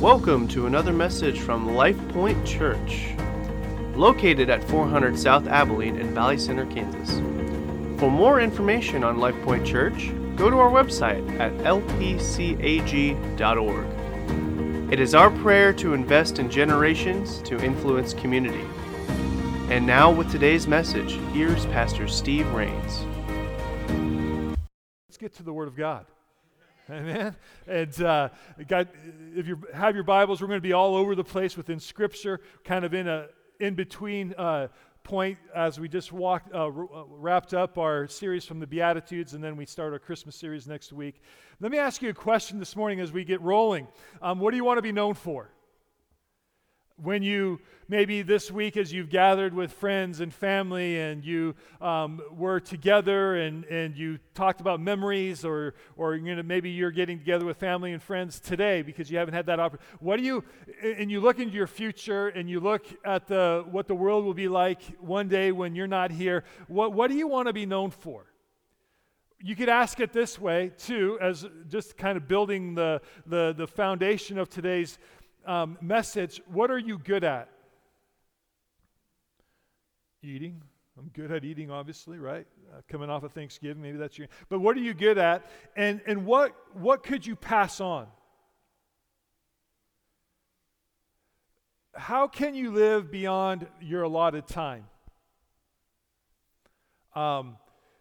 Welcome to another message from Life Point Church, located at 400 South Abilene in Valley Center, Kansas. For more information on Life Point Church, go to our website at lpcag.org. It is our prayer to invest in generations to influence community. And now, with today's message, here's Pastor Steve Rains. Let's get to the Word of God. Amen. And uh, got, if you have your Bibles, we're going to be all over the place within Scripture, kind of in a in between uh, point as we just walked uh, uh, wrapped up our series from the Beatitudes, and then we start our Christmas series next week. Let me ask you a question this morning as we get rolling. Um, what do you want to be known for? when you maybe this week as you've gathered with friends and family and you um, were together and, and you talked about memories or, or you know, maybe you're getting together with family and friends today because you haven't had that opportunity what do you and you look into your future and you look at the what the world will be like one day when you're not here what, what do you want to be known for you could ask it this way too as just kind of building the, the, the foundation of today's um, message what are you good at? Eating. I'm good at eating, obviously, right? Uh, coming off of Thanksgiving, maybe that's your. But what are you good at? And, and what, what could you pass on? How can you live beyond your allotted time? Um,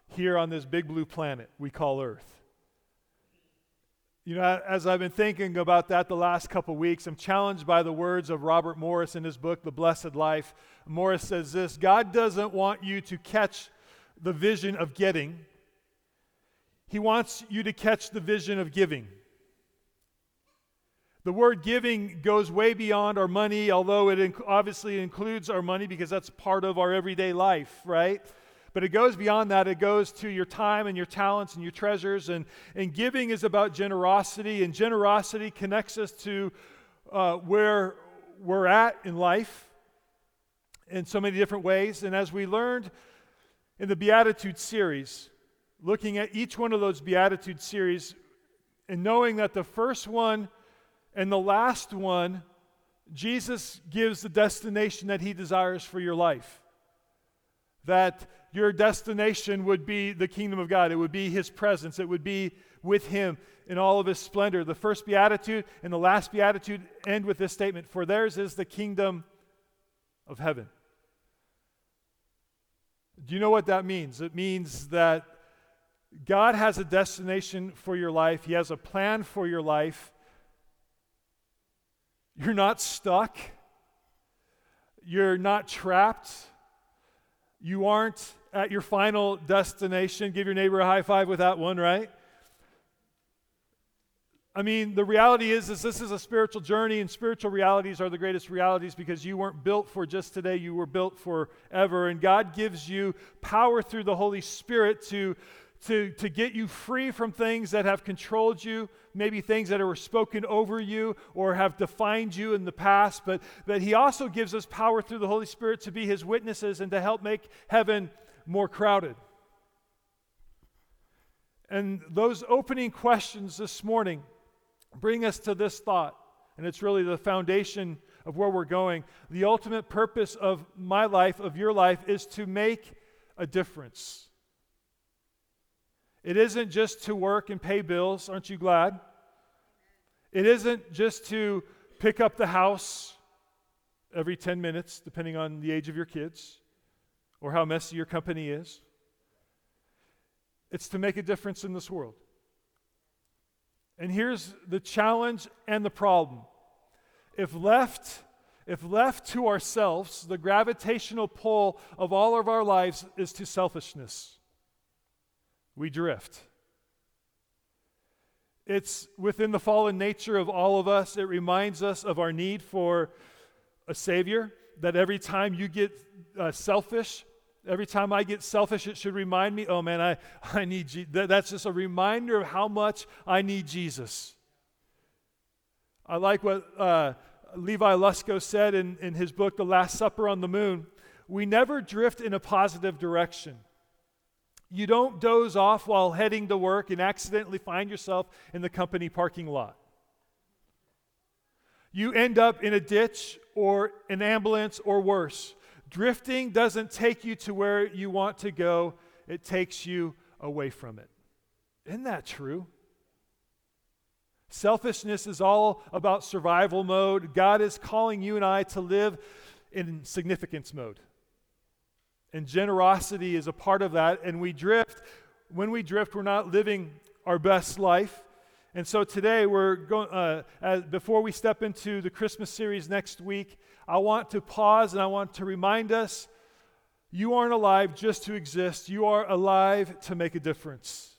here on this big blue planet we call Earth. You know, as I've been thinking about that the last couple weeks, I'm challenged by the words of Robert Morris in his book, The Blessed Life. Morris says this God doesn't want you to catch the vision of getting, He wants you to catch the vision of giving. The word giving goes way beyond our money, although it inc- obviously includes our money because that's part of our everyday life, right? But it goes beyond that. It goes to your time and your talents and your treasures. And, and giving is about generosity, and generosity connects us to uh, where we're at in life in so many different ways. And as we learned in the Beatitude series, looking at each one of those Beatitude series, and knowing that the first one and the last one, Jesus gives the destination that he desires for your life. That your destination would be the kingdom of God. It would be His presence. It would be with Him in all of His splendor. The first beatitude and the last beatitude end with this statement For theirs is the kingdom of heaven. Do you know what that means? It means that God has a destination for your life, He has a plan for your life. You're not stuck, you're not trapped. You aren't at your final destination. Give your neighbor a high five with that one, right? I mean, the reality is, is this is a spiritual journey, and spiritual realities are the greatest realities because you weren't built for just today, you were built forever. And God gives you power through the Holy Spirit to to, to get you free from things that have controlled you, maybe things that were spoken over you or have defined you in the past. But, but He also gives us power through the Holy Spirit to be His witnesses and to help make heaven more crowded. And those opening questions this morning bring us to this thought, and it's really the foundation of where we're going. The ultimate purpose of my life, of your life, is to make a difference. It isn't just to work and pay bills, aren't you glad? It isn't just to pick up the house every 10 minutes, depending on the age of your kids or how messy your company is. It's to make a difference in this world. And here's the challenge and the problem. If left if left to ourselves, the gravitational pull of all of our lives is to selfishness we drift. It's within the fallen nature of all of us. It reminds us of our need for a Savior, that every time you get uh, selfish, every time I get selfish, it should remind me, oh man, I, I need Je-. That's just a reminder of how much I need Jesus. I like what uh, Levi Lusko said in, in his book, The Last Supper on the Moon. We never drift in a positive direction. You don't doze off while heading to work and accidentally find yourself in the company parking lot. you end up in a ditch or an ambulance or worse. Drifting doesn't take you to where you want to go, it takes you away from it. Isn't that true? Selfishness is all about survival mode. God is calling you and I to live in significance mode. And generosity is a part of that. And we drift. When we drift, we're not living our best life. And so today, we're going, uh, as, before we step into the Christmas series next week, I want to pause and I want to remind us you aren't alive just to exist, you are alive to make a difference.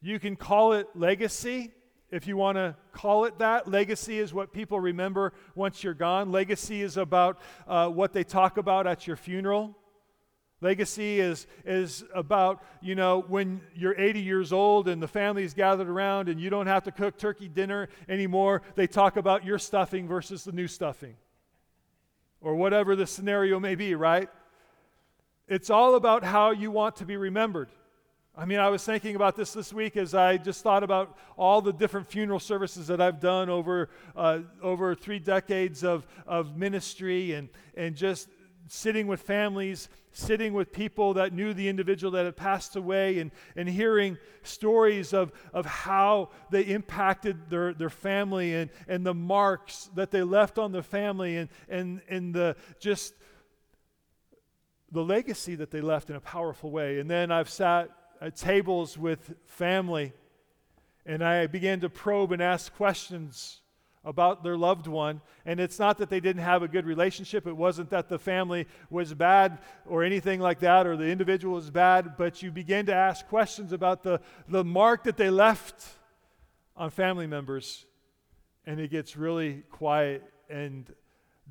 You can call it legacy if you want to call it that. Legacy is what people remember once you're gone. Legacy is about uh, what they talk about at your funeral. Legacy is, is about, you know, when you're 80 years old and the family's gathered around and you don't have to cook turkey dinner anymore, they talk about your stuffing versus the new stuffing. Or whatever the scenario may be, right? It's all about how you want to be remembered. I mean, I was thinking about this this week as I just thought about all the different funeral services that I've done over, uh, over three decades of, of ministry and, and just sitting with families, sitting with people that knew the individual that had passed away, and, and hearing stories of, of how they impacted their, their family and, and the marks that they left on the family and, and, and the just the legacy that they left in a powerful way. And then I've sat at Uh, tables with family and I began to probe and ask questions about their loved one. And it's not that they didn't have a good relationship, it wasn't that the family was bad or anything like that, or the individual was bad, but you begin to ask questions about the, the mark that they left on family members. And it gets really quiet and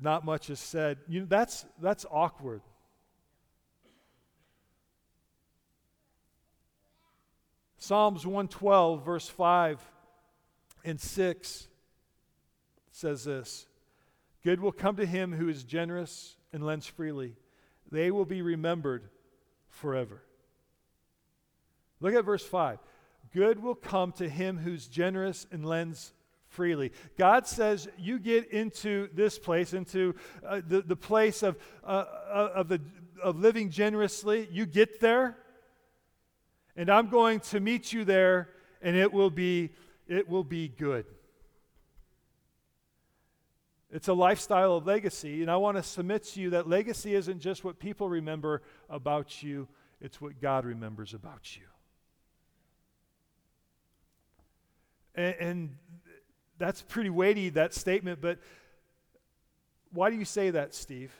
not much is said. You know, that's, that's awkward. Psalms 112, verse 5 and 6 says this Good will come to him who is generous and lends freely, they will be remembered forever. Look at verse 5. Good will come to him who's generous and lends freely. God says, You get into this place, into uh, the, the place of, uh, uh of, the, of living generously. You get there, and I'm going to meet you there, and it will be, it will be good. It's a lifestyle of legacy, and I want to submit to you that legacy isn't just what people remember about you, it's what God remembers about you. And, and that's pretty weighty, that statement, but why do you say that, Steve?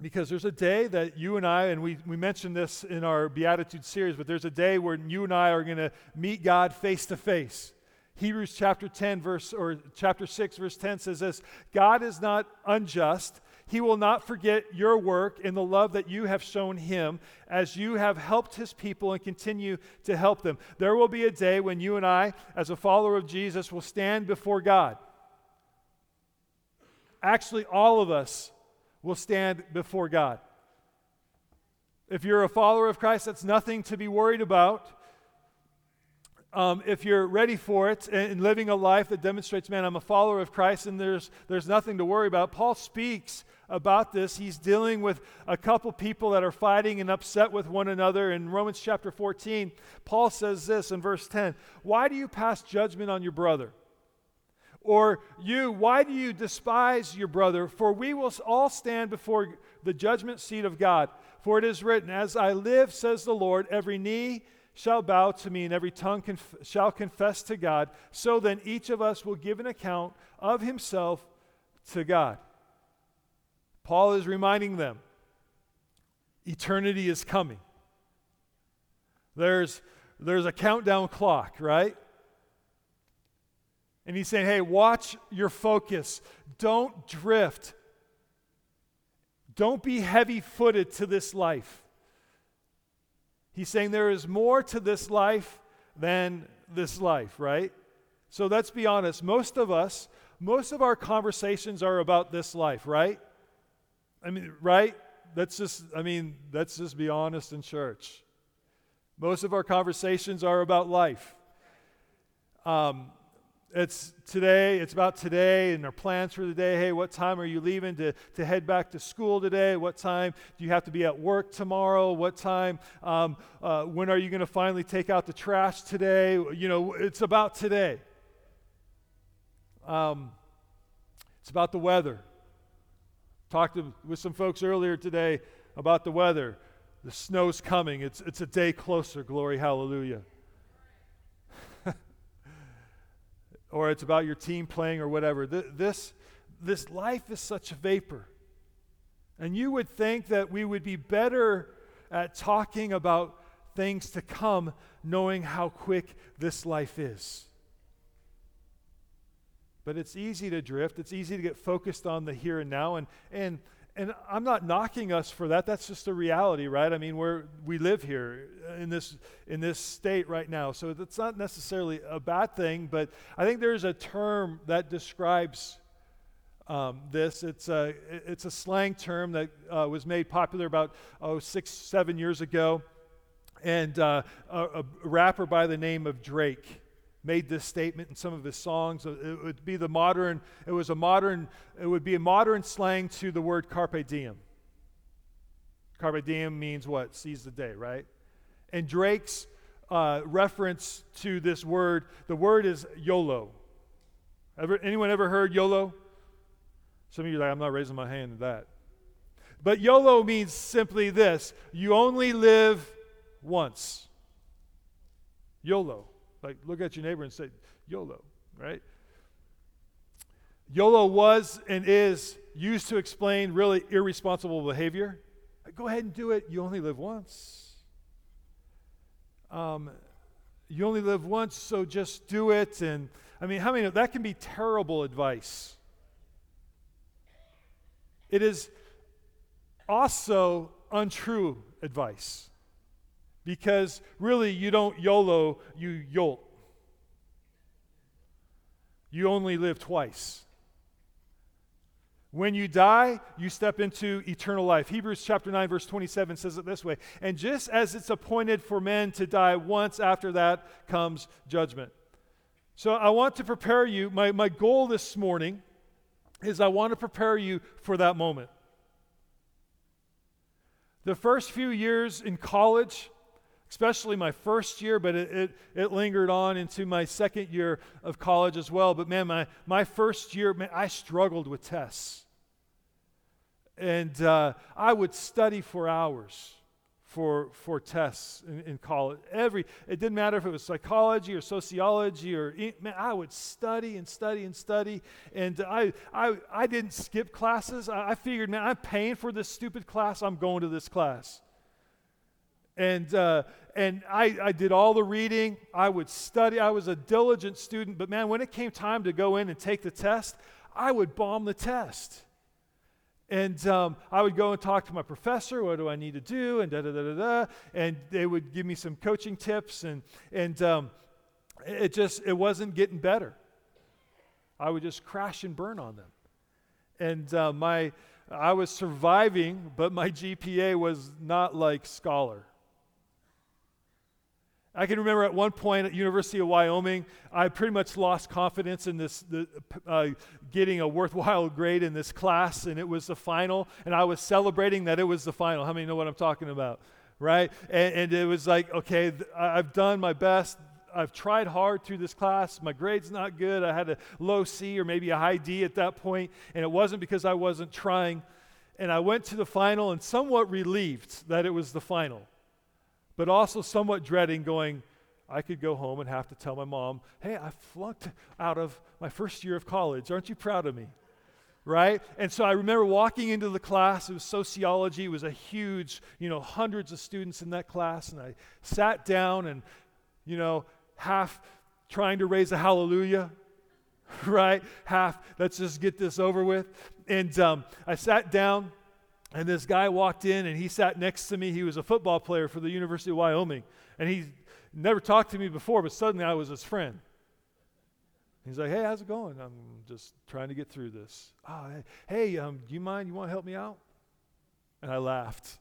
Because there's a day that you and I, and we, we mentioned this in our Beatitude series, but there's a day where you and I are going to meet God face to face. Hebrews chapter 10 verse or chapter 6 verse 10 says this, God is not unjust. He will not forget your work and the love that you have shown him as you have helped his people and continue to help them. There will be a day when you and I as a follower of Jesus will stand before God. Actually all of us will stand before God. If you're a follower of Christ, that's nothing to be worried about um, if you're ready for it and living a life that demonstrates, man, I'm a follower of Christ and there's, there's nothing to worry about, Paul speaks about this. He's dealing with a couple people that are fighting and upset with one another. In Romans chapter 14, Paul says this in verse 10 Why do you pass judgment on your brother? Or you, why do you despise your brother? For we will all stand before the judgment seat of God. For it is written, As I live, says the Lord, every knee shall bow to me, and every tongue conf- shall confess to God. So then each of us will give an account of himself to God. Paul is reminding them eternity is coming. There's, there's a countdown clock, right? And he's saying, hey, watch your focus. Don't drift. Don't be heavy footed to this life. He's saying there is more to this life than this life, right? So let's be honest. Most of us, most of our conversations are about this life, right? I mean, right? Let's just, I mean, let's just be honest in church. Most of our conversations are about life. Um, it's today, it's about today and our plans for the day. Hey, what time are you leaving to, to head back to school today? What time do you have to be at work tomorrow? What time, um, uh, when are you going to finally take out the trash today? You know, it's about today. Um, it's about the weather. Talked to, with some folks earlier today about the weather. The snow's coming. It's, it's a day closer. Glory, hallelujah. Or it's about your team playing or whatever. This, this life is such a vapor. And you would think that we would be better at talking about things to come, knowing how quick this life is. But it's easy to drift. It's easy to get focused on the here and now. And, and and I'm not knocking us for that. That's just the reality, right? I mean, we're, we live here in this, in this state right now. So that's not necessarily a bad thing, but I think there's a term that describes um, this. It's a, it's a slang term that uh, was made popular about, oh, six, seven years ago. And uh, a, a rapper by the name of Drake made this statement in some of his songs. It would be the modern, it was a modern, it would be a modern slang to the word carpe diem. Carpe diem means what? Seize the day, right? And Drake's uh, reference to this word, the word is YOLO. Ever, anyone ever heard YOLO? Some of you are like, I'm not raising my hand to that. But YOLO means simply this you only live once. YOLO. Like, look at your neighbor and say, YOLO, right? YOLO was and is used to explain really irresponsible behavior. Go ahead and do it. You only live once. Um, you only live once, so just do it. And I mean, how many that can be terrible advice? It is also untrue advice because really you don't YOLO, you YOLT. You only live twice. When you die, you step into eternal life. Hebrews chapter 9, verse 27 says it this way And just as it's appointed for men to die once, after that comes judgment. So I want to prepare you. My, my goal this morning is I want to prepare you for that moment. The first few years in college, especially my first year, but it, it, it, lingered on into my second year of college as well. But man, my, my first year, man, I struggled with tests. And uh, I would study for hours for, for tests in, in, college. Every, it didn't matter if it was psychology or sociology or, man, I would study and study and study. And I, I, I didn't skip classes. I, I figured, man, I'm paying for this stupid class. I'm going to this class and uh, and I, I did all the reading. I would study. I was a diligent student. But man, when it came time to go in and take the test, I would bomb the test. And um, I would go and talk to my professor. What do I need to do? And da da da da da. And they would give me some coaching tips. And and um, it just it wasn't getting better. I would just crash and burn on them. And uh, my I was surviving, but my GPA was not like scholar. I can remember at one point at University of Wyoming, I pretty much lost confidence in this, the, uh, getting a worthwhile grade in this class, and it was the final, and I was celebrating that it was the final. How many know what I'm talking about? Right? And, and it was like, okay, th- I've done my best. I've tried hard through this class. My grade's not good. I had a low C or maybe a high D at that point, and it wasn't because I wasn't trying. And I went to the final and somewhat relieved that it was the final but also somewhat dreading going, I could go home and have to tell my mom, hey, I flunked out of my first year of college. Aren't you proud of me? Right? And so I remember walking into the class. It was sociology. It was a huge, you know, hundreds of students in that class. And I sat down and, you know, half trying to raise a hallelujah, right? Half, let's just get this over with. And um, I sat down and this guy walked in and he sat next to me. He was a football player for the University of Wyoming. And he never talked to me before, but suddenly I was his friend. He's like, hey, how's it going? I'm just trying to get through this. Oh, hey, um, do you mind? You want to help me out? And I laughed.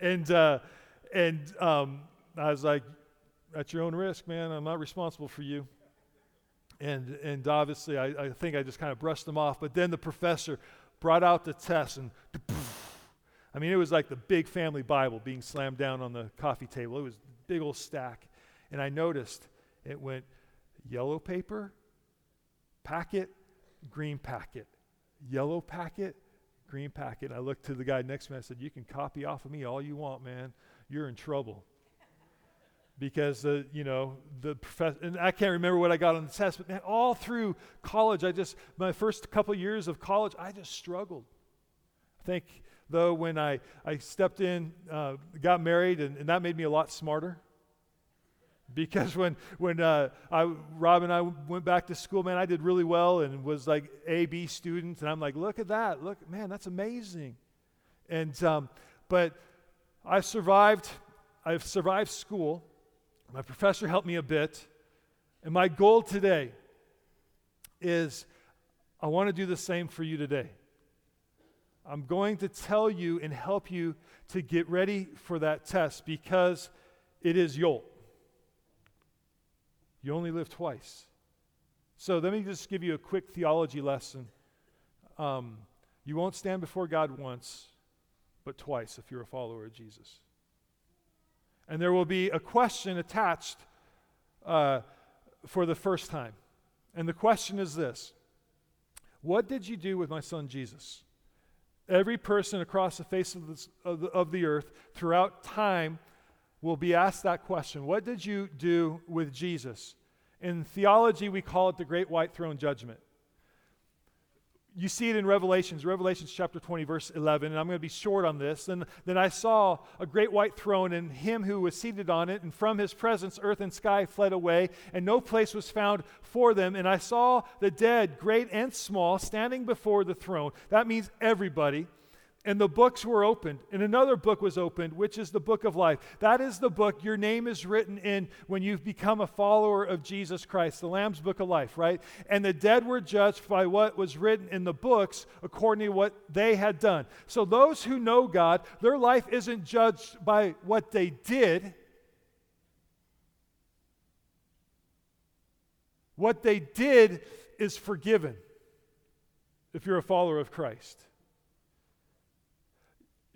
And, uh, and um, I was like, at your own risk, man. I'm not responsible for you. And, and obviously, I, I think I just kind of brushed them off. But then the professor brought out the test, and I mean, it was like the big family Bible being slammed down on the coffee table. It was a big old stack. And I noticed it went yellow paper, packet, green packet, yellow packet, green packet. And I looked to the guy next to me. I said, You can copy off of me all you want, man. You're in trouble. Because, uh, you know, the professor, and I can't remember what I got on the test, but man, all through college, I just, my first couple years of college, I just struggled. I think, though, when I, I stepped in, uh, got married, and, and that made me a lot smarter because when when uh, I, Rob and I went back to school, man, I did really well and was like A B student, and I'm like, look at that, look, man, that's amazing. And um, but I survived. I've survived school. My professor helped me a bit, and my goal today is I want to do the same for you today. I'm going to tell you and help you to get ready for that test because it is YOLT. You only live twice. So let me just give you a quick theology lesson. Um, you won't stand before God once, but twice if you're a follower of Jesus. And there will be a question attached uh, for the first time. And the question is this What did you do with my son Jesus? Every person across the face of, this, of, the, of the earth throughout time will be asked that question What did you do with Jesus? In theology, we call it the Great White Throne Judgment. You see it in Revelations, Revelations chapter 20, verse 11, and I'm going to be short on this. And then I saw a great white throne, and him who was seated on it, and from his presence earth and sky fled away, and no place was found for them. And I saw the dead, great and small, standing before the throne. That means everybody and the books were opened, and another book was opened, which is the book of life. That is the book your name is written in when you've become a follower of Jesus Christ, the Lamb's book of life, right? And the dead were judged by what was written in the books according to what they had done. So those who know God, their life isn't judged by what they did. What they did is forgiven if you're a follower of Christ.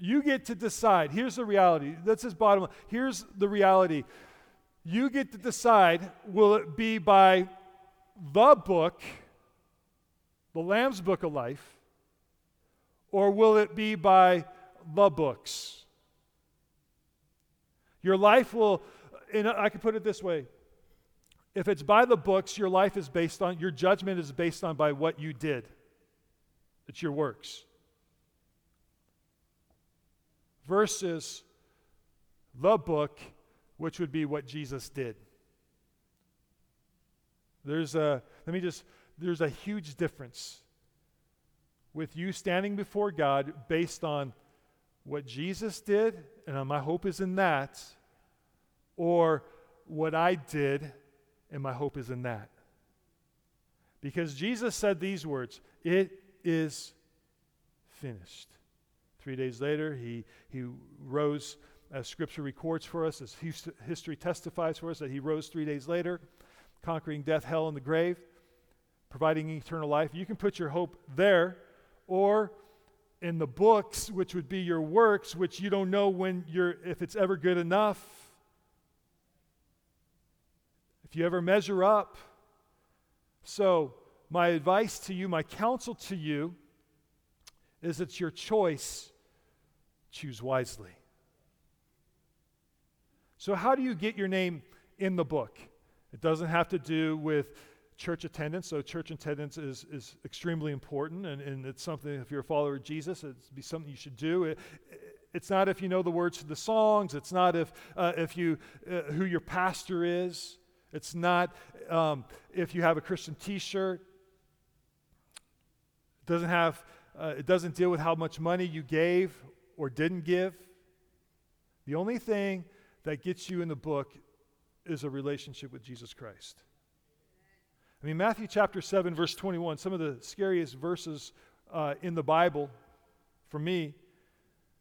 You get to decide. Here's the reality. That's his bottom line. Here's the reality. You get to decide will it be by the book, the Lamb's Book of Life, or will it be by the books? Your life will, and I can put it this way if it's by the books, your life is based on, your judgment is based on by what you did. It's your works versus the book, which would be what Jesus did. There's a, let me just, there's a huge difference with you standing before God based on what Jesus did, and my hope is in that, or what I did, and my hope is in that. Because Jesus said these words It is finished. Three days later, he, he rose, as Scripture records for us, as history testifies for us, that he rose three days later, conquering death, hell, and the grave, providing eternal life. You can put your hope there, or in the books, which would be your works, which you don't know when you're, if it's ever good enough. If you ever measure up. So, my advice to you, my counsel to you, is it's your choice. Choose wisely. So, how do you get your name in the book? It doesn't have to do with church attendance. So, church attendance is, is extremely important, and, and it's something, if you're a follower of Jesus, it'd be something you should do. It, it's not if you know the words to the songs, it's not if, uh, if you, uh, who your pastor is, it's not um, if you have a Christian t shirt. It doesn't have uh, it doesn't deal with how much money you gave or didn't give. The only thing that gets you in the book is a relationship with Jesus Christ. I mean, Matthew chapter 7, verse 21, some of the scariest verses uh, in the Bible for me.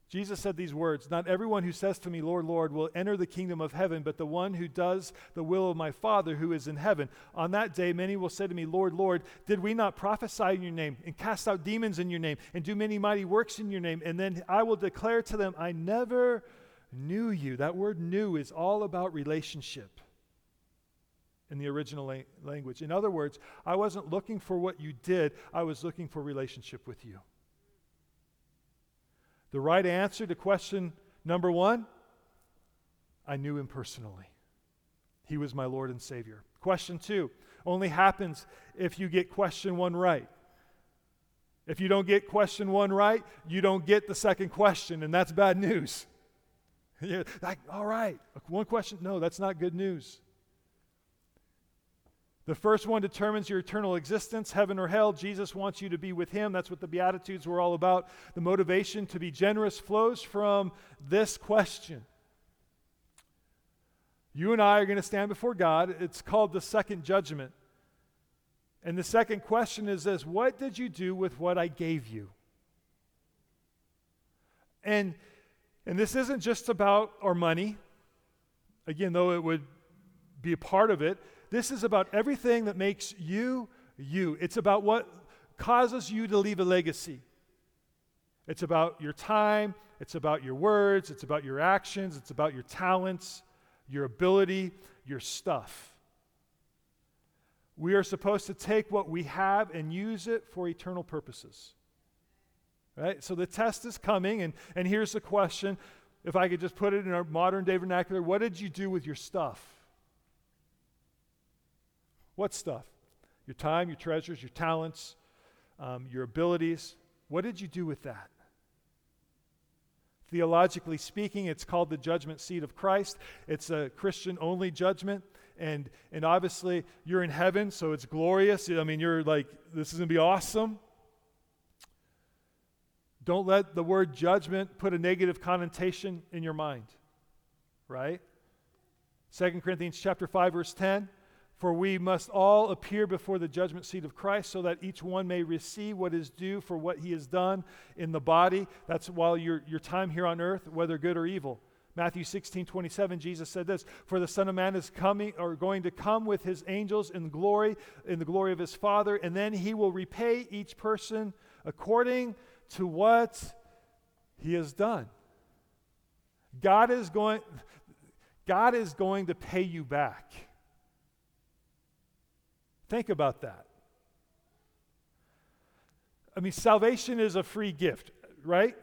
Jesus said these words Not everyone who says to me, Lord, Lord, will enter the kingdom of heaven, but the one who does the will of my Father who is in heaven. On that day, many will say to me, Lord, Lord, did we not prophesy in your name, and cast out demons in your name, and do many mighty works in your name? And then I will declare to them, I never knew you. That word knew is all about relationship in the original la- language. In other words, I wasn't looking for what you did, I was looking for relationship with you. The right answer to question number one I knew him personally. He was my Lord and Savior. Question two only happens if you get question one right. If you don't get question one right, you don't get the second question, and that's bad news. Like, all right, one question. No, that's not good news. The first one determines your eternal existence, heaven or hell. Jesus wants you to be with him. That's what the Beatitudes were all about. The motivation to be generous flows from this question. You and I are going to stand before God. It's called the second judgment. And the second question is this What did you do with what I gave you? And, and this isn't just about our money, again, though it would be a part of it. This is about everything that makes you you. It's about what causes you to leave a legacy. It's about your time, it's about your words, it's about your actions, it's about your talents, your ability, your stuff. We are supposed to take what we have and use it for eternal purposes. Right? So the test is coming, and, and here's the question. If I could just put it in our modern day vernacular, what did you do with your stuff? What stuff? Your time, your treasures, your talents, um, your abilities. What did you do with that? Theologically speaking, it's called the judgment seat of Christ. It's a Christian only judgment. And, and obviously, you're in heaven, so it's glorious. I mean, you're like, this is going to be awesome. Don't let the word judgment put a negative connotation in your mind, right? 2 Corinthians chapter 5 verse 10 for we must all appear before the judgment seat of Christ so that each one may receive what is due for what he has done in the body. That's while your, your time here on earth, whether good or evil. Matthew 16, 27, Jesus said this For the Son of Man is coming or going to come with his angels in glory, in the glory of his Father, and then he will repay each person according to what he has done. God is going, God is going to pay you back. Think about that. I mean, salvation is a free gift, right?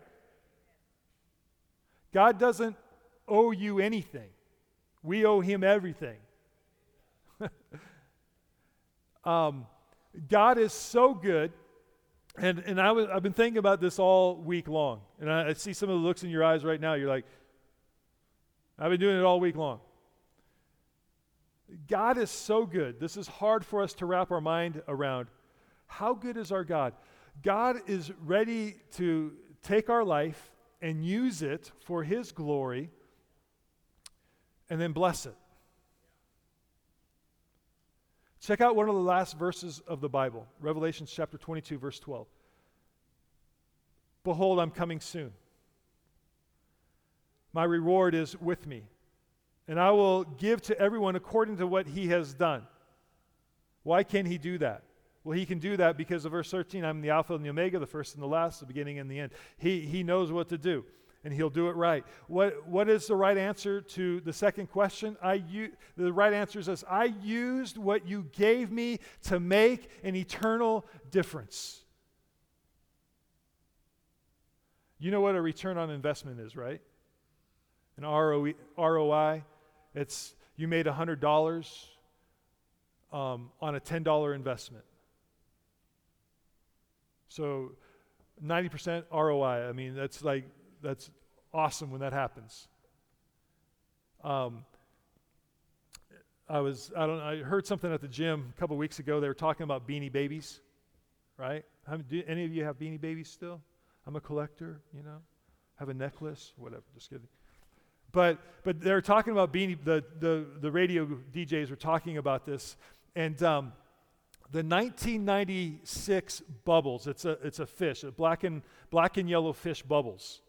God doesn't owe you anything, we owe Him everything. um, God is so good. And, and I've been thinking about this all week long. And I, I see some of the looks in your eyes right now. You're like, I've been doing it all week long. God is so good. This is hard for us to wrap our mind around. How good is our God? God is ready to take our life and use it for His glory and then bless it. Check out one of the last verses of the Bible, Revelation chapter 22, verse 12. Behold, I'm coming soon. My reward is with me and I will give to everyone according to what he has done. Why can he do that? Well, he can do that because of verse 13 I'm the Alpha and the Omega, the first and the last, the beginning and the end. He, he knows what to do, and he'll do it right. What, what is the right answer to the second question? I, the right answer is this I used what you gave me to make an eternal difference. You know what a return on investment is, right? An ROI. It's you made $100 um, on a $10 investment. So 90% ROI. I mean, that's like, that's awesome when that happens. Um, I was, I don't I heard something at the gym a couple weeks ago. They were talking about beanie babies, right? do any of you have beanie babies still? I'm a collector, you know, have a necklace, whatever, just kidding. But, but they're talking about being, the, the, the radio DJs were talking about this. And um, the 1996 bubbles, it's a, it's a fish, a black and, black and yellow fish bubbles.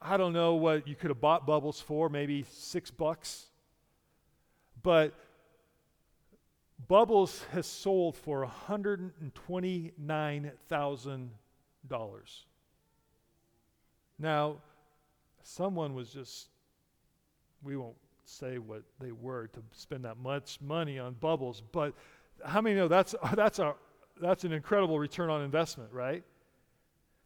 I don't know what you could have bought bubbles for, maybe six bucks. But Bubbles has sold for $129,000. Now, someone was just, we won't say what they were to spend that much money on bubbles, but how many know that's, that's, a, that's an incredible return on investment, right?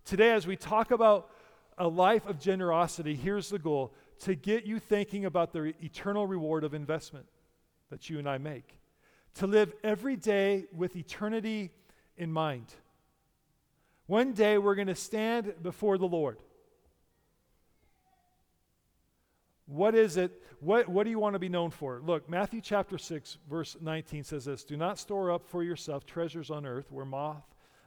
Today, as we talk about a life of generosity, here's the goal to get you thinking about the eternal reward of investment that you and I make. To live every day with eternity in mind. One day we're going to stand before the Lord. What is it? What, what do you want to be known for? Look, Matthew chapter 6, verse 19 says this Do not store up for yourself treasures on earth where moth,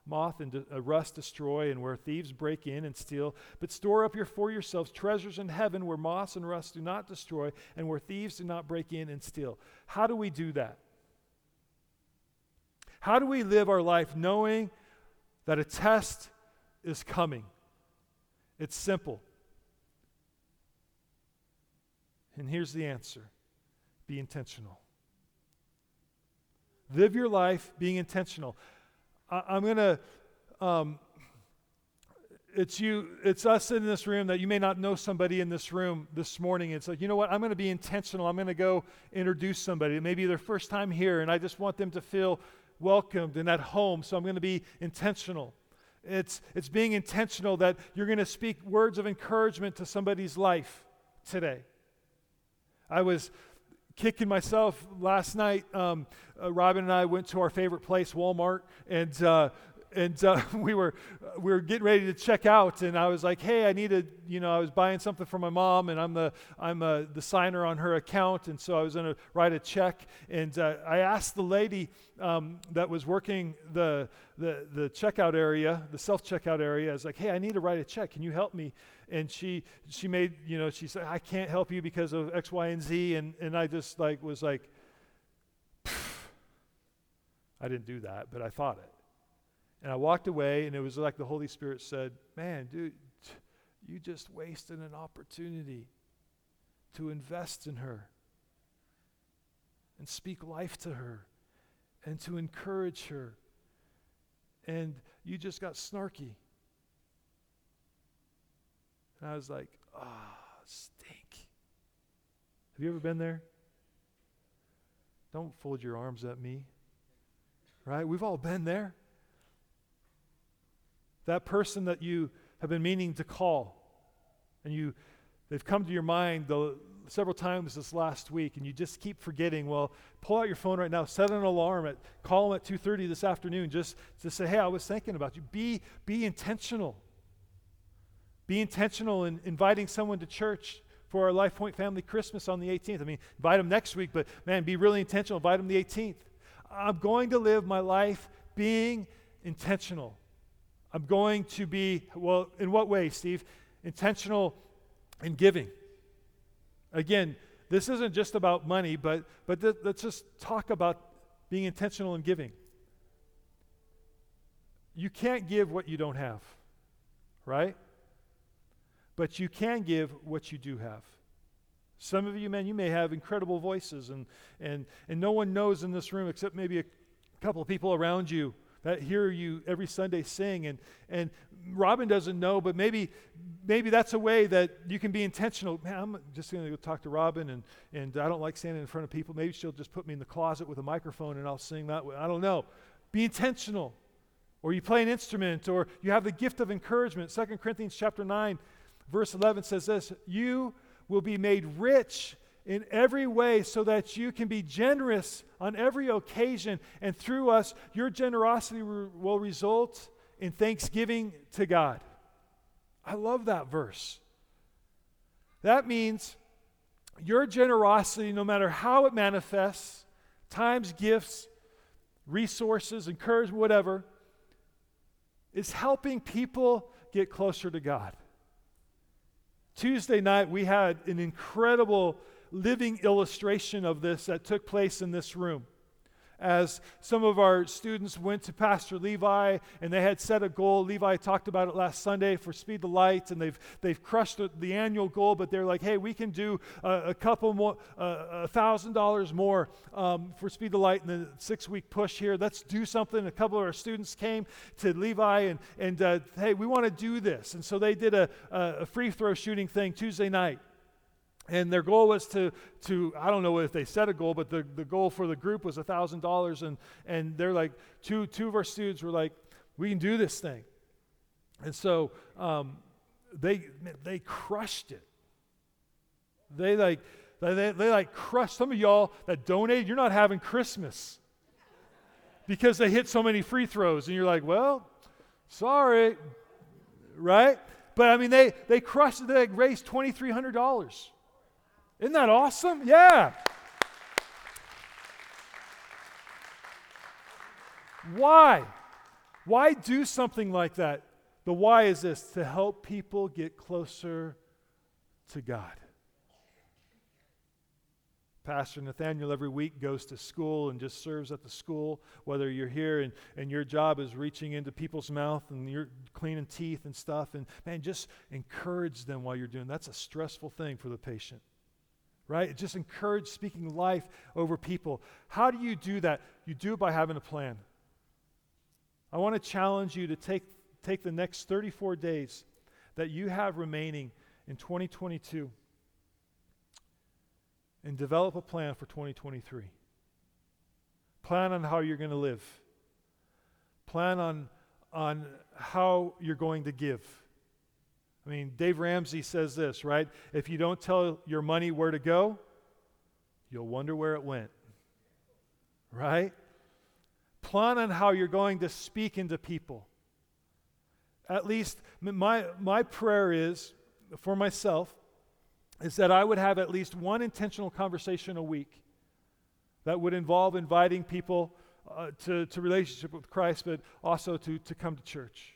moth and uh, rust destroy and where thieves break in and steal, but store up your, for yourselves treasures in heaven where moths and rust do not destroy and where thieves do not break in and steal. How do we do that? How do we live our life knowing that a test is coming? It's simple. And here's the answer be intentional. Live your life being intentional. I, am going to, um, it's you, it's us in this room that you may not know somebody in this room this morning. It's like, you know what? I'm going to be intentional. I'm going to go introduce somebody. Maybe their first time here, and I just want them to feel welcomed and at home. So I'm going to be intentional. It's, it's being intentional that you're going to speak words of encouragement to somebody's life today. I was kicking myself last night. Um, uh, Robin and I went to our favorite place, Walmart, and uh, and uh, we were we were getting ready to check out, and I was like, "Hey, I needed, you know, I was buying something for my mom, and I'm the I'm uh, the signer on her account, and so I was going to write a check, and uh, I asked the lady um, that was working the the the checkout area, the self checkout area, I was like, "Hey, I need to write a check. Can you help me?" And she she made, you know, she said, "I can't help you because of X, Y, and Z," and and I just like was like. I didn't do that, but I thought it. And I walked away, and it was like the Holy Spirit said, Man, dude, you just wasted an opportunity to invest in her and speak life to her and to encourage her. And you just got snarky. And I was like, ah, oh, stink. Have you ever been there? Don't fold your arms at me. Right? We've all been there that person that you have been meaning to call and you they've come to your mind the, several times this last week and you just keep forgetting well pull out your phone right now set an alarm at call them at 2.30 this afternoon just to say hey i was thinking about you be be intentional be intentional in inviting someone to church for our life point family christmas on the 18th i mean invite them next week but man be really intentional invite them the 18th i'm going to live my life being intentional I'm going to be, well, in what way, Steve? Intentional in giving. Again, this isn't just about money, but, but th- let's just talk about being intentional in giving. You can't give what you don't have, right? But you can give what you do have. Some of you, men, you may have incredible voices, and, and, and no one knows in this room except maybe a couple of people around you that hear you every Sunday sing. And, and Robin doesn't know, but maybe, maybe that's a way that you can be intentional. Man, I'm just going to go talk to Robin, and, and I don't like standing in front of people. Maybe she'll just put me in the closet with a microphone and I'll sing that way. I don't know. Be intentional. Or you play an instrument, or you have the gift of encouragement. 2 Corinthians chapter 9, verse 11 says this You will be made rich in every way so that you can be generous on every occasion. And through us, your generosity will result in thanksgiving to God. I love that verse. That means your generosity, no matter how it manifests times, gifts, resources, encouragement, whatever is helping people get closer to God. Tuesday night, we had an incredible living illustration of this that took place in this room. As some of our students went to Pastor Levi and they had set a goal. Levi talked about it last Sunday for Speed the Light, and they've, they've crushed the, the annual goal, but they're like, hey, we can do a, a couple more, a thousand dollars more um, for Speed the Light in the six week push here. Let's do something. A couple of our students came to Levi and, and uh, hey, we want to do this. And so they did a, a free throw shooting thing Tuesday night and their goal was to, to i don't know if they set a goal but the, the goal for the group was $1000 and, and they're like two, two of our students were like we can do this thing. And so um, they, they crushed it. They like they, they, they like crushed some of y'all that donated you're not having christmas. Because they hit so many free throws and you're like well sorry right? But i mean they they crushed it they raised $2300 isn't that awesome? Yeah. Why? Why do something like that? The why is this to help people get closer to God. Pastor Nathaniel every week goes to school and just serves at the school, whether you're here and, and your job is reaching into people's mouth and you're cleaning teeth and stuff. And man, just encourage them while you're doing that's a stressful thing for the patient right? Just encourage speaking life over people. How do you do that? You do it by having a plan. I want to challenge you to take, take the next 34 days that you have remaining in 2022 and develop a plan for 2023. Plan on how you're going to live. Plan on, on how you're going to give. I mean, Dave Ramsey says this, right? If you don't tell your money where to go, you'll wonder where it went. Right? Plan on how you're going to speak into people. At least my, my prayer is for myself is that I would have at least one intentional conversation a week that would involve inviting people uh, to, to relationship with Christ, but also to, to come to church.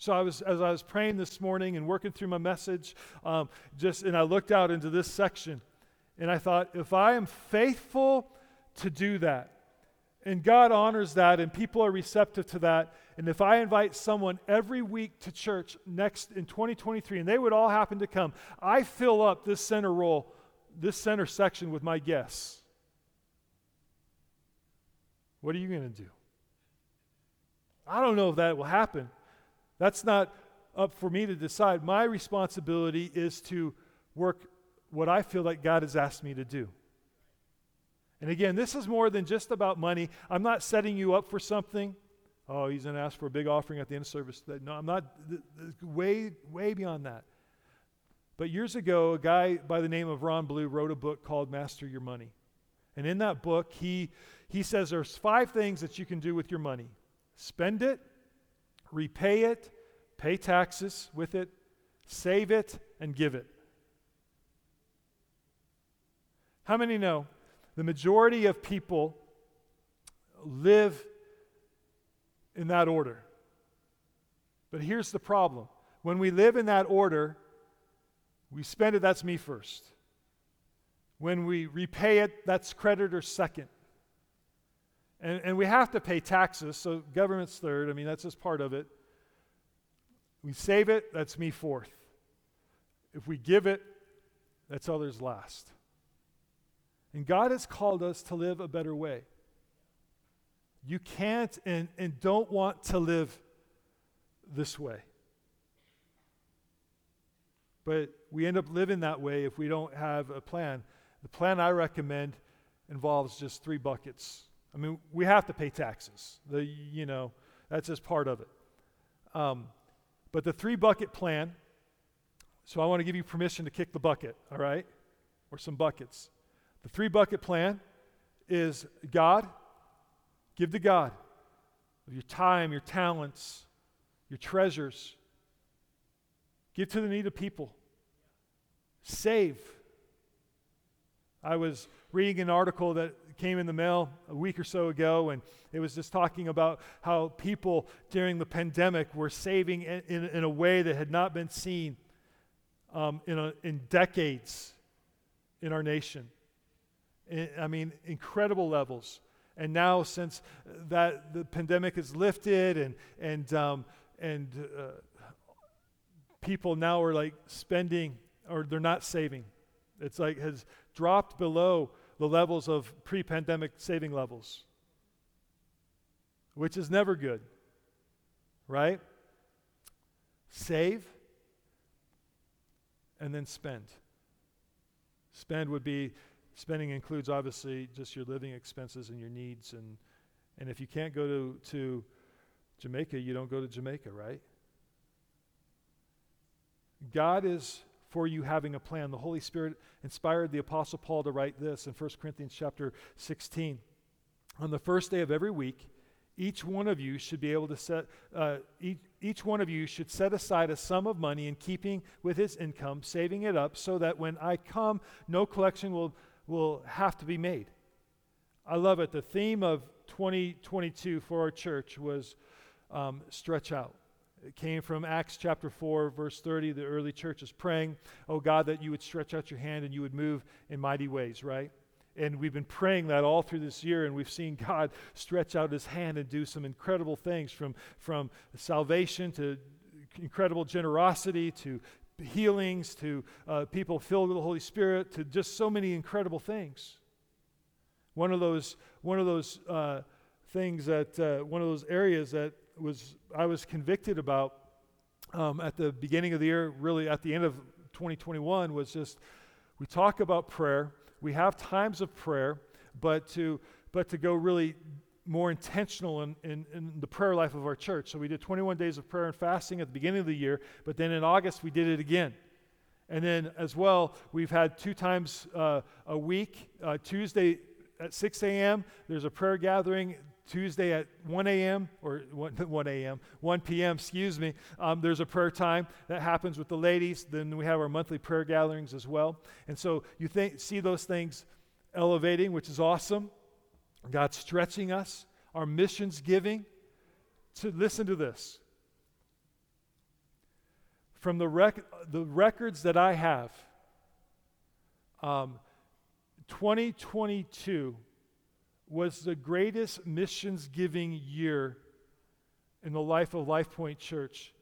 So I was, as I was praying this morning and working through my message, um, just and I looked out into this section, and I thought, if I am faithful to do that, and God honors that, and people are receptive to that, and if I invite someone every week to church next in 2023, and they would all happen to come, I fill up this center roll, this center section with my guests. What are you going to do? I don't know if that will happen. That's not up for me to decide. My responsibility is to work what I feel like God has asked me to do. And again, this is more than just about money. I'm not setting you up for something. Oh, he's going to ask for a big offering at the end of service. No, I'm not. Way, way beyond that. But years ago, a guy by the name of Ron Blue wrote a book called Master Your Money. And in that book, he, he says there's five things that you can do with your money spend it, repay it, pay taxes with it, save it, and give it. How many know the majority of people live in that order? But here's the problem when we live in that order, we spend it, that's me first. When we repay it, that's creditor second. And, and we have to pay taxes, so government's third. I mean, that's just part of it. We save it, that's me fourth. If we give it, that's others last. And God has called us to live a better way. You can't and, and don't want to live this way. But we end up living that way if we don't have a plan. The plan I recommend involves just three buckets I mean, we have to pay taxes. The, you know, that's just part of it. Um, but the three bucket plan, so I want to give you permission to kick the bucket, all right? Or some buckets. The three bucket plan is God, give to God your time, your talents, your treasures. Give to the need of people. Save. I was reading an article that came in the mail a week or so ago, and it was just talking about how people during the pandemic were saving in, in, a way that had not been seen um, in, a, in decades in our nation. I mean, incredible levels. And now, since that the pandemic is lifted and, and, um, and uh, people now are like spending or they're not saving, it's like has dropped below the levels of pre pandemic saving levels, which is never good, right? Save and then spend. Spend would be spending includes obviously just your living expenses and your needs and and if you can't go to, to Jamaica, you don't go to Jamaica, right? God is for you having a plan. The Holy Spirit inspired the apostle Paul to write this in 1 Corinthians chapter 16. On the first day of every week, each one of you should be able to set uh, each, each one of you should set aside a sum of money in keeping with his income saving it up so that when i come no collection will, will have to be made i love it the theme of 2022 for our church was um, stretch out it came from Acts chapter 4, verse 30. The early church is praying, Oh God, that you would stretch out your hand and you would move in mighty ways, right? And we've been praying that all through this year, and we've seen God stretch out his hand and do some incredible things from, from salvation to incredible generosity to healings to uh, people filled with the Holy Spirit to just so many incredible things. One of those, one of those uh, things that, uh, one of those areas that was I was convicted about um, at the beginning of the year, really at the end of 2021, was just we talk about prayer. We have times of prayer, but to but to go really more intentional in, in, in, the prayer life of our church. So we did 21 days of prayer and fasting at the beginning of the year, but then in August we did it again. And then as well, we've had two times uh, a week. Uh, Tuesday at 6 a.m., there's a prayer gathering. Tuesday at 1 a.m. or 1, 1 a.m., 1 p.m., excuse me, um, there's a prayer time that happens with the ladies. Then we have our monthly prayer gatherings as well. And so you see those things elevating, which is awesome. God stretching us, our missions giving. To listen to this. From the, rec- the records that I have, um, 2022 was the greatest missions giving year in the life of Life Point Church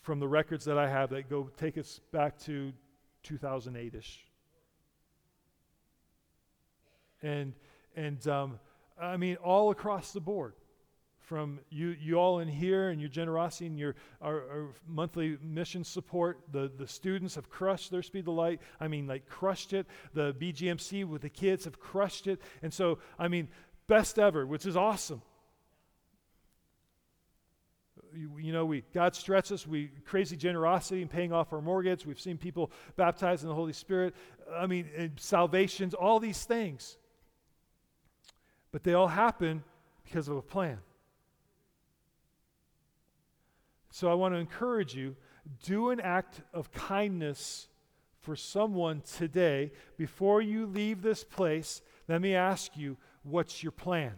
from the records that I have that go take us back to 2008 ish. And, and um, I mean, all across the board from you, you all in here and your generosity and your our, our, monthly mission support. The, the students have crushed their Speed the Light. I mean, like crushed it. The BGMC with the kids have crushed it. And so, I mean, best ever, which is awesome. You, you, know, we God stretches us. We crazy generosity in paying off our mortgage. We've seen people baptized in the Holy Spirit. I mean, salvations, all these things. But they all happen because of a plan. So I want to encourage you do an act of kindness for someone today. Before you leave this place, let me ask you what's your plan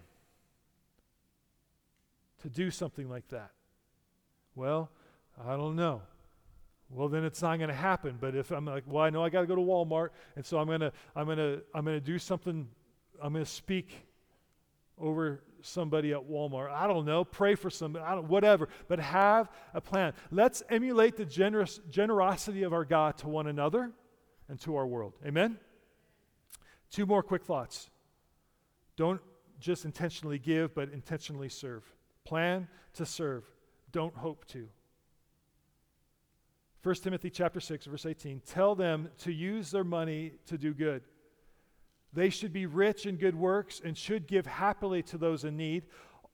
to do something like that? Well, I don't know. Well, then it's not going to happen. But if I'm like, well, I know I got to go to Walmart, and so I'm going to, I'm going to, I'm going to do something. I'm going to speak over somebody at Walmart. I don't know. Pray for somebody. I don't, whatever. But have a plan. Let's emulate the generous, generosity of our God to one another and to our world. Amen? Two more quick thoughts. Don't just intentionally give, but intentionally serve. Plan to serve. Don't hope to. 1 Timothy chapter 6 verse 18 tell them to use their money to do good they should be rich in good works and should give happily to those in need,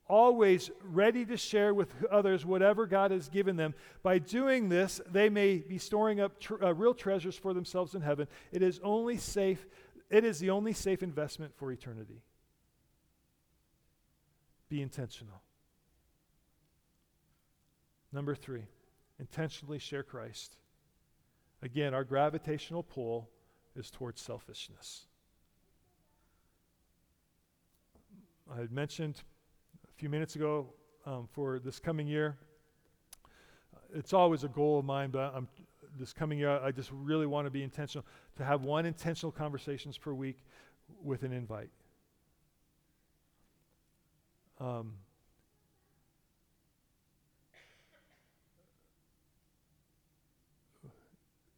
always ready to share with others whatever God has given them. By doing this, they may be storing up tr- uh, real treasures for themselves in heaven. It is only safe it is the only safe investment for eternity. Be intentional. Number 3, intentionally share Christ. Again, our gravitational pull is towards selfishness. I had mentioned a few minutes ago um, for this coming year. It's always a goal of mine, but I'm, this coming year, I just really want to be intentional to have one intentional conversations per week with an invite. Um,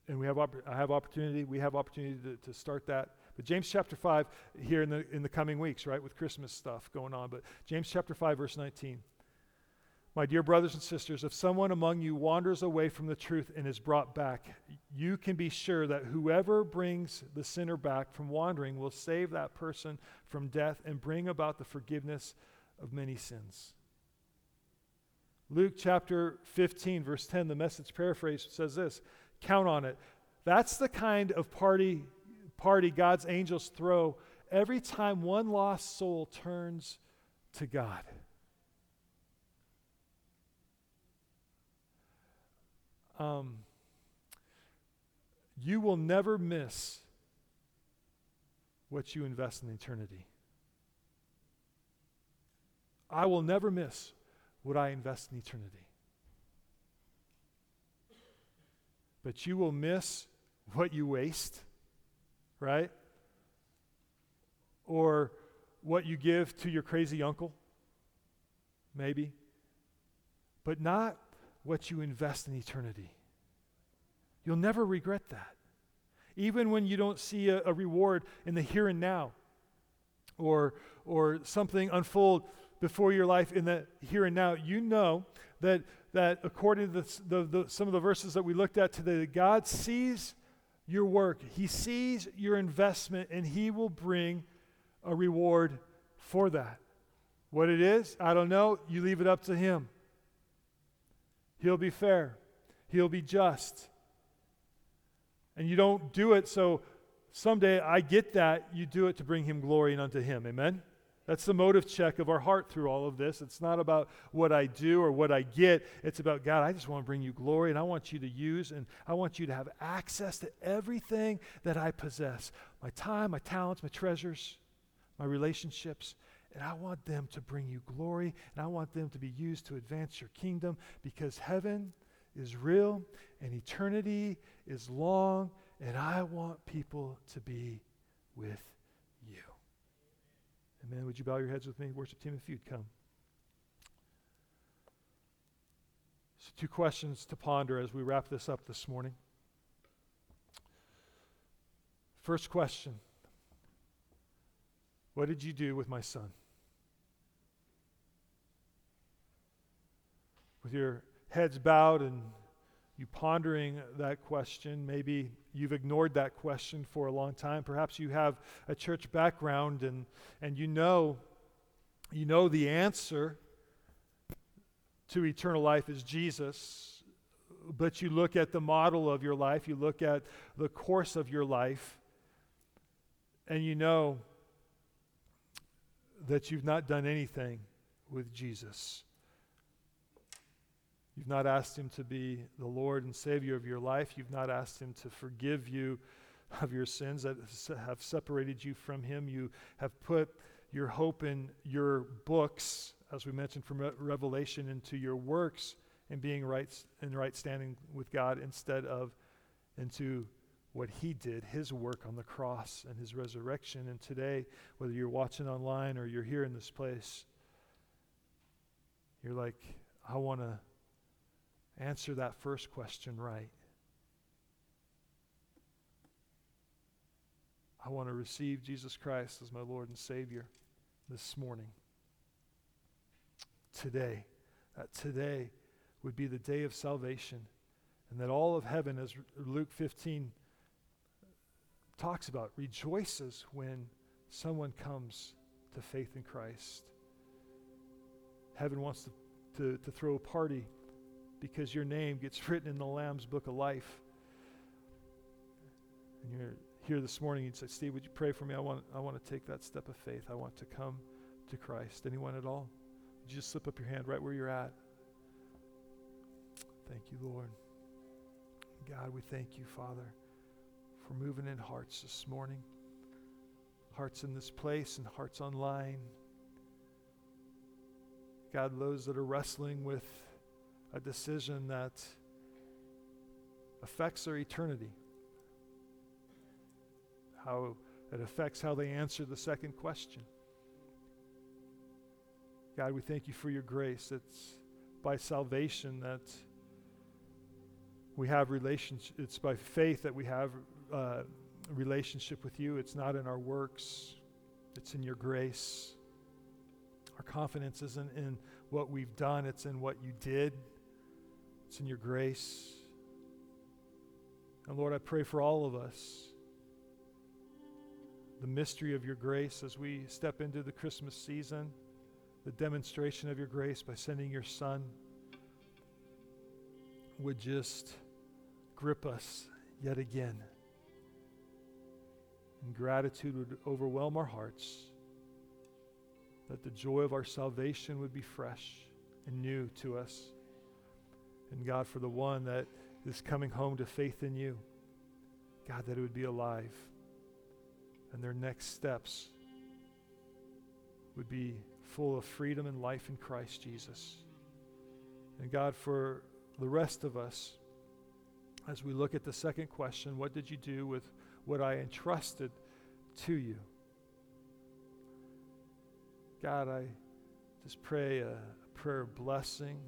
and we have opp- I have opportunity. We have opportunity to, to start that. But James chapter five here in the in the coming weeks, right, with Christmas stuff going on. But James chapter five, verse nineteen. My dear brothers and sisters, if someone among you wanders away from the truth and is brought back, you can be sure that whoever brings the sinner back from wandering will save that person from death and bring about the forgiveness of many sins. Luke chapter 15, verse 10, the message paraphrase says this Count on it. That's the kind of party, party God's angels throw every time one lost soul turns to God. Um, you will never miss what you invest in eternity. I will never miss what I invest in eternity. But you will miss what you waste, right? Or what you give to your crazy uncle, maybe. But not what you invest in eternity. You'll never regret that. Even when you don't see a, a reward in the here and now, or, or something unfold before your life in the here and now, you know that, that according to the, the, the, some of the verses that we looked at today, God sees your work, He sees your investment, and He will bring a reward for that. What it is, I don't know. You leave it up to Him. He'll be fair, He'll be just. And you don't do it so someday I get that. You do it to bring Him glory and unto Him. Amen? That's the motive check of our heart through all of this. It's not about what I do or what I get. It's about, God, I just want to bring you glory and I want you to use and I want you to have access to everything that I possess my time, my talents, my treasures, my relationships. And I want them to bring you glory, and I want them to be used to advance your kingdom because heaven is real and eternity is long, and I want people to be with. Amen. Would you bow your heads with me, worship team, if you'd come? So, two questions to ponder as we wrap this up this morning. First question What did you do with my son? with your heads bowed and you pondering that question. Maybe you've ignored that question for a long time. Perhaps you have a church background and, and you know you know the answer to eternal life is Jesus, but you look at the model of your life, you look at the course of your life, and you know that you've not done anything with Jesus. You've not asked Him to be the Lord and Savior of your life. You've not asked Him to forgive you of your sins that have separated you from Him. You have put your hope in your books, as we mentioned from Revelation, into your works and being right in right standing with God instead of into what He did, His work on the cross and His resurrection. And today, whether you're watching online or you're here in this place, you're like, I want to answer that first question right. I want to receive Jesus Christ as my Lord and Savior this morning. Today. That today would be the day of salvation. And that all of heaven, as Luke 15 talks about, rejoices when someone comes to faith in Christ. Heaven wants to, to, to throw a party because your name gets written in the Lamb's book of life. And you're here this morning, you'd say, Steve, would you pray for me? I want, I want to take that step of faith. I want to come to Christ. Anyone at all? Would you just slip up your hand right where you're at? Thank you, Lord. God, we thank you, Father, for moving in hearts this morning. Hearts in this place and hearts online. God, those that are wrestling with a decision that affects their eternity, how it affects how they answer the second question. God, we thank you for your grace. It's by salvation that we have relationship. It's by faith that we have uh, relationship with you. It's not in our works. It's in your grace. Our confidence isn't in what we've done, it's in what you did. It's in your grace. And Lord, I pray for all of us the mystery of your grace as we step into the Christmas season, the demonstration of your grace by sending your Son would just grip us yet again. And gratitude would overwhelm our hearts, that the joy of our salvation would be fresh and new to us. And God, for the one that is coming home to faith in you, God, that it would be alive and their next steps would be full of freedom and life in Christ Jesus. And God, for the rest of us, as we look at the second question, what did you do with what I entrusted to you? God, I just pray a, prayer of blessing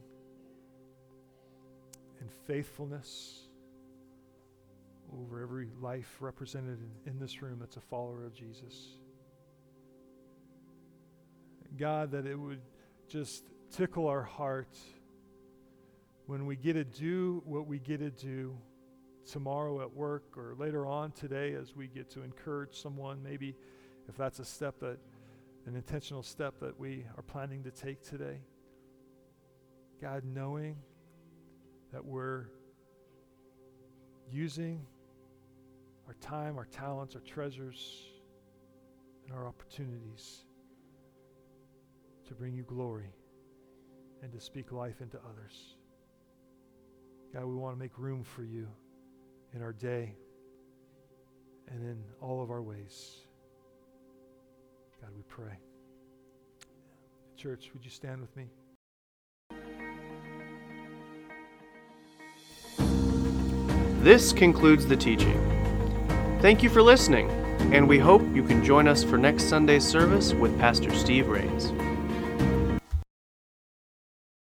and faithfulness over every life represented in, in this room that's a follower of Jesus. God, that it would just tickle our heart when we get to do what we get to do tomorrow at work or later on today as we get to encourage someone, maybe if that's a step that, an intentional step that we are planning to take today. God, knowing that we're using our time, our talents, our treasures, and our opportunities to bring you glory and to speak life into others. God, we want to make room for you in our day and in all of our ways. God, we pray. Church, would you stand with me? This concludes the teaching. Thank you for listening, and we hope you can join us for next Sunday's service with Pastor Steve Rains.